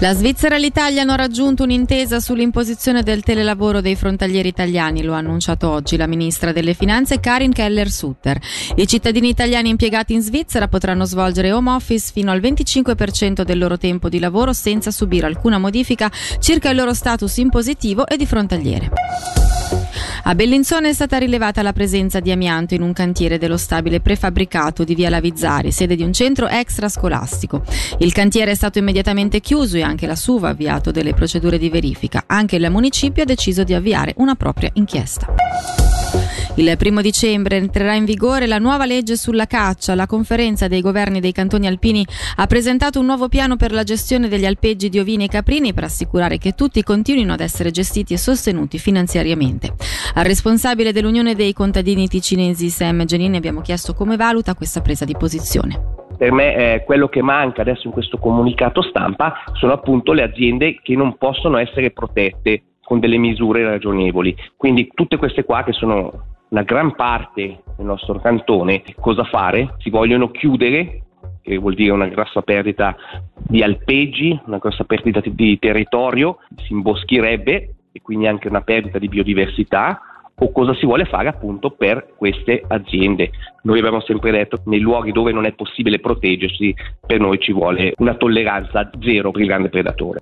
La Svizzera e l'Italia hanno raggiunto un'intesa sull'imposizione del telelavoro dei frontalieri italiani, lo ha annunciato oggi la ministra delle Finanze Karin Keller-Sutter. I cittadini italiani impiegati in Svizzera potranno svolgere home office fino al 25% del loro tempo di lavoro senza subire alcuna modifica circa il loro status impositivo e di frontaliere. A Bellinzone è stata rilevata la presenza di amianto in un cantiere dello stabile prefabbricato di Via Lavizzari, sede di un centro extrascolastico. Il cantiere è stato immediatamente chiuso e anche la SUVA ha avviato delle procedure di verifica. Anche il municipio ha deciso di avviare una propria inchiesta. Il primo dicembre entrerà in vigore la nuova legge sulla caccia. La conferenza dei governi dei cantoni alpini ha presentato un nuovo piano per la gestione degli alpeggi di ovini e caprini per assicurare che tutti continuino ad essere gestiti e sostenuti finanziariamente. Al responsabile dell'Unione dei contadini ticinesi Sam Giannini abbiamo chiesto come valuta questa presa di posizione per me eh, quello che manca adesso in questo comunicato stampa sono appunto le aziende che non possono essere protette con delle misure ragionevoli. Quindi tutte queste qua che sono una gran parte del nostro cantone, cosa fare? Si vogliono chiudere, che vuol dire una grossa perdita di alpeggi, una grossa perdita di territorio, si imboschirebbe e quindi anche una perdita di biodiversità o cosa si vuole fare appunto per queste aziende. Noi abbiamo sempre detto che nei luoghi dove non è possibile proteggersi, per noi ci vuole una tolleranza zero per il grande predatore.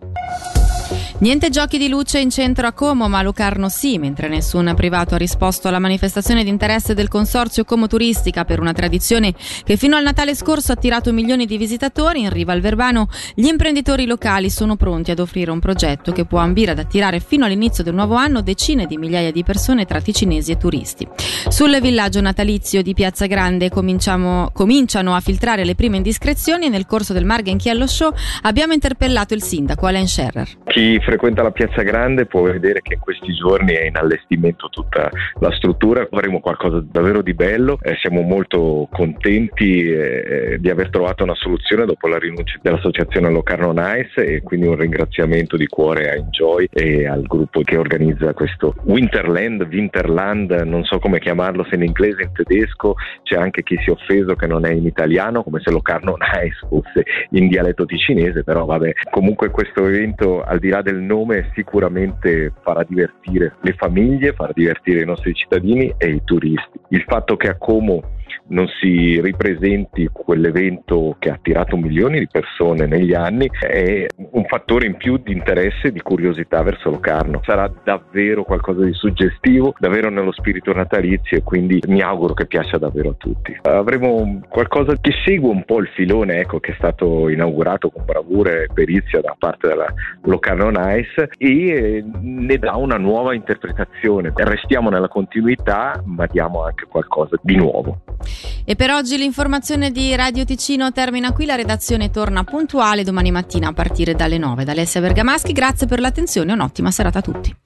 Niente giochi di luce in centro a Como, ma Locarno sì, mentre nessun privato ha risposto alla manifestazione di interesse del consorzio Como Turistica per una tradizione che fino al Natale scorso ha attirato milioni di visitatori. In riva al Verbano, gli imprenditori locali sono pronti ad offrire un progetto che può ambire ad attirare fino all'inizio del nuovo anno decine di migliaia di persone tra ticinesi e turisti. Sul villaggio natalizio di Piazza Grande cominciano a filtrare le prime indiscrezioni e nel corso del Margenchiello Show abbiamo interpellato il sindaco Alain Scherrer. Chi frequenta la Piazza Grande può vedere che in questi giorni è in allestimento tutta la struttura, avremo qualcosa davvero di bello, eh, siamo molto contenti eh, di aver trovato una soluzione dopo la rinuncia dell'associazione Locarno Nice e quindi un ringraziamento di cuore a Enjoy e al gruppo che organizza questo Winterland, Winterland, non so come chiamarlo, se in inglese, in tedesco, c'è anche chi si è offeso che non è in italiano, come se Locarno Nice fosse in dialetto ticinese, però vabbè, comunque questo evento al di là del nome sicuramente farà divertire le famiglie, farà divertire i nostri cittadini e i turisti. Il fatto che a Como non si ripresenti quell'evento che ha attirato milioni di persone negli anni è un fattore in più di interesse e di curiosità verso Locarno. Sarà davvero qualcosa di suggestivo, davvero nello spirito natalizio e quindi mi auguro che piaccia davvero a tutti. Avremo qualcosa che segue un po' il filone ecco, che è stato inaugurato con bravura e perizia da parte della Locarno Nice e ne dà una nuova interpretazione. Restiamo nella continuità ma diamo anche qualcosa di nuovo. E per oggi l'informazione di Radio Ticino termina qui, la redazione torna puntuale domani mattina a partire dalle 9 da Alessia Bergamaschi. Grazie per l'attenzione e un'ottima serata a tutti.